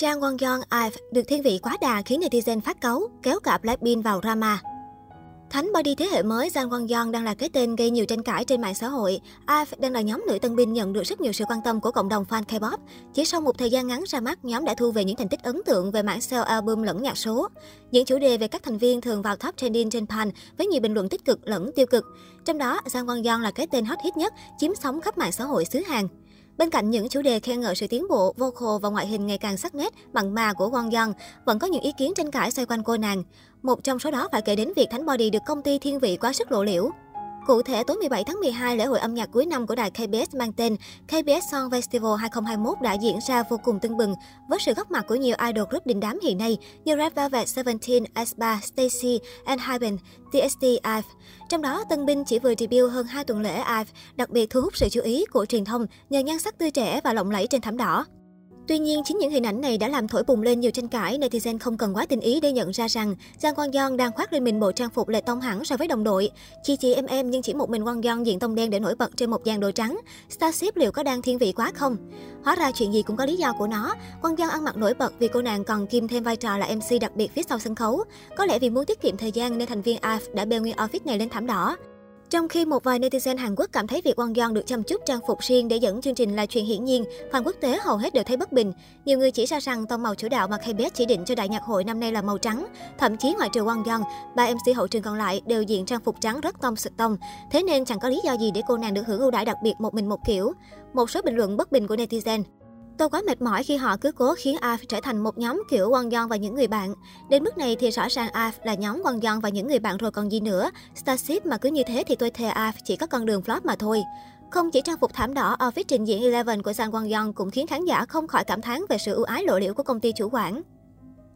Chang Won Yeon IVE được thiên vị quá đà khiến netizen phát cáu, kéo cả Blackpink vào drama. Thánh body thế hệ mới Jang Won Yeon đang là cái tên gây nhiều tranh cãi trên mạng xã hội. IVE đang là nhóm nữ tân binh nhận được rất nhiều sự quan tâm của cộng đồng fan K-pop. Chỉ sau một thời gian ngắn ra mắt, nhóm đã thu về những thành tích ấn tượng về mảng sale album lẫn nhạc số. Những chủ đề về các thành viên thường vào top trending trên Pan với nhiều bình luận tích cực lẫn tiêu cực. Trong đó, Jang Won Yeon là cái tên hot hit nhất, chiếm sóng khắp mạng xã hội xứ Hàn. Bên cạnh những chủ đề khen ngợi sự tiến bộ, vocal và ngoại hình ngày càng sắc nét, mặn mà của Won Young, vẫn có những ý kiến tranh cãi xoay quanh cô nàng. Một trong số đó phải kể đến việc Thánh Body được công ty thiên vị quá sức lộ liễu. Cụ thể, tối 17 tháng 12, lễ hội âm nhạc cuối năm của đài KBS mang tên KBS Song Festival 2021 đã diễn ra vô cùng tưng bừng, với sự góp mặt của nhiều idol group đình đám hiện nay như Red Velvet, Seventeen, aespa, Stacy, Enhypen, TST, IVE. Trong đó, Tân Binh chỉ vừa debut hơn 2 tuần lễ IVE, đặc biệt thu hút sự chú ý của truyền thông nhờ nhan sắc tươi trẻ và lộng lẫy trên thảm đỏ. Tuy nhiên, chính những hình ảnh này đã làm thổi bùng lên nhiều tranh cãi, netizen không cần quá tình ý để nhận ra rằng Giang Quang Yeon đang khoác lên mình bộ trang phục lệ tông hẳn so với đồng đội. Chi chi em em nhưng chỉ một mình Quang Yeon diện tông đen để nổi bật trên một dàn đồ trắng. Starship liệu có đang thiên vị quá không? Hóa ra chuyện gì cũng có lý do của nó. Quang Yeon ăn mặc nổi bật vì cô nàng còn kim thêm vai trò là MC đặc biệt phía sau sân khấu. Có lẽ vì muốn tiết kiệm thời gian nên thành viên af đã bê nguyên outfit này lên thảm đỏ. Trong khi một vài netizen Hàn Quốc cảm thấy việc Won Yeon được chăm chút trang phục riêng để dẫn chương trình là chuyện hiển nhiên, fan quốc tế hầu hết đều thấy bất bình. Nhiều người chỉ ra rằng tông màu chủ đạo mà KBS chỉ định cho đại nhạc hội năm nay là màu trắng. Thậm chí ngoại trừ Won Yeon, ba MC hậu trường còn lại đều diện trang phục trắng rất tông sực tông. Thế nên chẳng có lý do gì để cô nàng được hưởng ưu đãi đặc biệt một mình một kiểu. Một số bình luận bất bình của netizen. Tôi quá mệt mỏi khi họ cứ cố khiến AF trở thành một nhóm kiểu Won Yeon và những người bạn. Đến mức này thì rõ ràng AF là nhóm Won Yeon và những người bạn rồi còn gì nữa. Starship mà cứ như thế thì tôi thề AF chỉ có con đường flop mà thôi. Không chỉ trang phục thảm đỏ, outfit trình diễn Eleven của Sang Won Yeon cũng khiến khán giả không khỏi cảm thán về sự ưu ái lộ liễu của công ty chủ quản.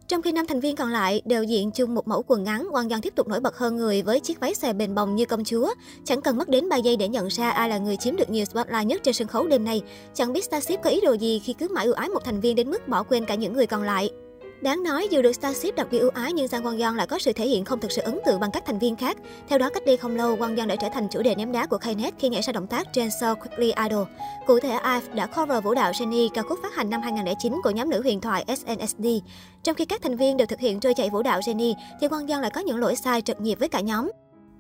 Trong khi năm thành viên còn lại đều diện chung một mẫu quần ngắn, Wang Yang tiếp tục nổi bật hơn người với chiếc váy xòe bền bồng như công chúa. Chẳng cần mất đến 3 giây để nhận ra ai là người chiếm được nhiều spotlight nhất trên sân khấu đêm nay. Chẳng biết Starship có ý đồ gì khi cứ mãi ưu ái một thành viên đến mức bỏ quên cả những người còn lại. Đáng nói, dù được Starship đặc biệt ưu ái nhưng Sang Won Yeon lại có sự thể hiện không thực sự ấn tượng bằng các thành viên khác. Theo đó, cách đây không lâu, Won Yeon đã trở thành chủ đề ném đá của Knet khi nhảy ra động tác trên show Quickly Idol. Cụ thể, IVE đã cover vũ đạo Jennie, ca khúc phát hành năm 2009 của nhóm nữ huyền thoại SNSD. Trong khi các thành viên đều thực hiện trôi chạy vũ đạo Jennie, thì Won Yeon lại có những lỗi sai trật nhịp với cả nhóm.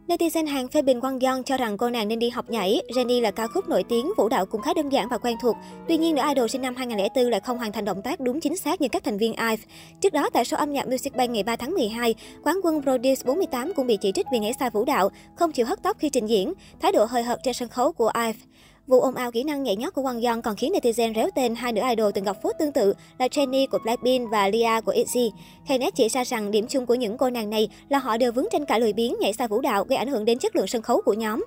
Netizen hàng phê bình Quang Yeon cho rằng cô nàng nên đi học nhảy. Jennie là ca khúc nổi tiếng, vũ đạo cũng khá đơn giản và quen thuộc. Tuy nhiên, nữ idol sinh năm 2004 lại không hoàn thành động tác đúng chính xác như các thành viên IVE. Trước đó, tại show âm nhạc Music Bank ngày 3 tháng 12, quán quân Produce 48 cũng bị chỉ trích vì nhảy sai vũ đạo, không chịu hất tóc khi trình diễn, thái độ hơi hợt trên sân khấu của IVE. Vụ ồn ào kỹ năng nhảy nhót của Wang Yeon còn khiến netizen réo tên hai nữ idol từng gặp phốt tương tự là Jennie của Blackpink và Lia của ITZY. Kenneth chỉ ra rằng điểm chung của những cô nàng này là họ đều vướng trên cả lười biếng nhảy sai vũ đạo gây ảnh hưởng đến chất lượng sân khấu của nhóm.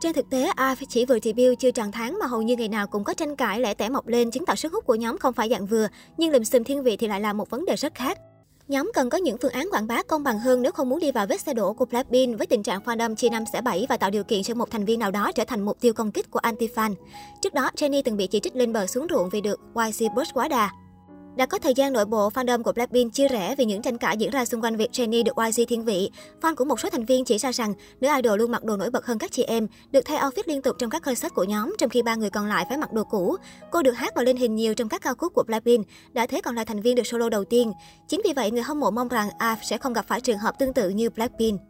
Trên thực tế, IVE chỉ vừa debut chưa tròn tháng mà hầu như ngày nào cũng có tranh cãi lẻ tẻ mọc lên chứng tỏ sức hút của nhóm không phải dạng vừa, nhưng lùm xùm thiên vị thì lại là một vấn đề rất khác. Nhóm cần có những phương án quảng bá công bằng hơn nếu không muốn đi vào vết xe đổ của Blackpink với tình trạng fandom chia năm xẻ bảy và tạo điều kiện cho một thành viên nào đó trở thành mục tiêu công kích của anti-fan. Trước đó, Jennie từng bị chỉ trích lên bờ xuống ruộng vì được YG push quá đà. Đã có thời gian nội bộ fandom của Blackpink chia rẽ vì những tranh cãi diễn ra xung quanh việc Jennie được YG thiên vị. Fan của một số thành viên chỉ ra rằng nữ idol luôn mặc đồ nổi bật hơn các chị em, được thay outfit liên tục trong các concert của nhóm, trong khi ba người còn lại phải mặc đồ cũ. Cô được hát và lên hình nhiều trong các ca khúc của Blackpink, đã thế còn là thành viên được solo đầu tiên. Chính vì vậy, người hâm mộ mong rằng AF sẽ không gặp phải trường hợp tương tự như Blackpink.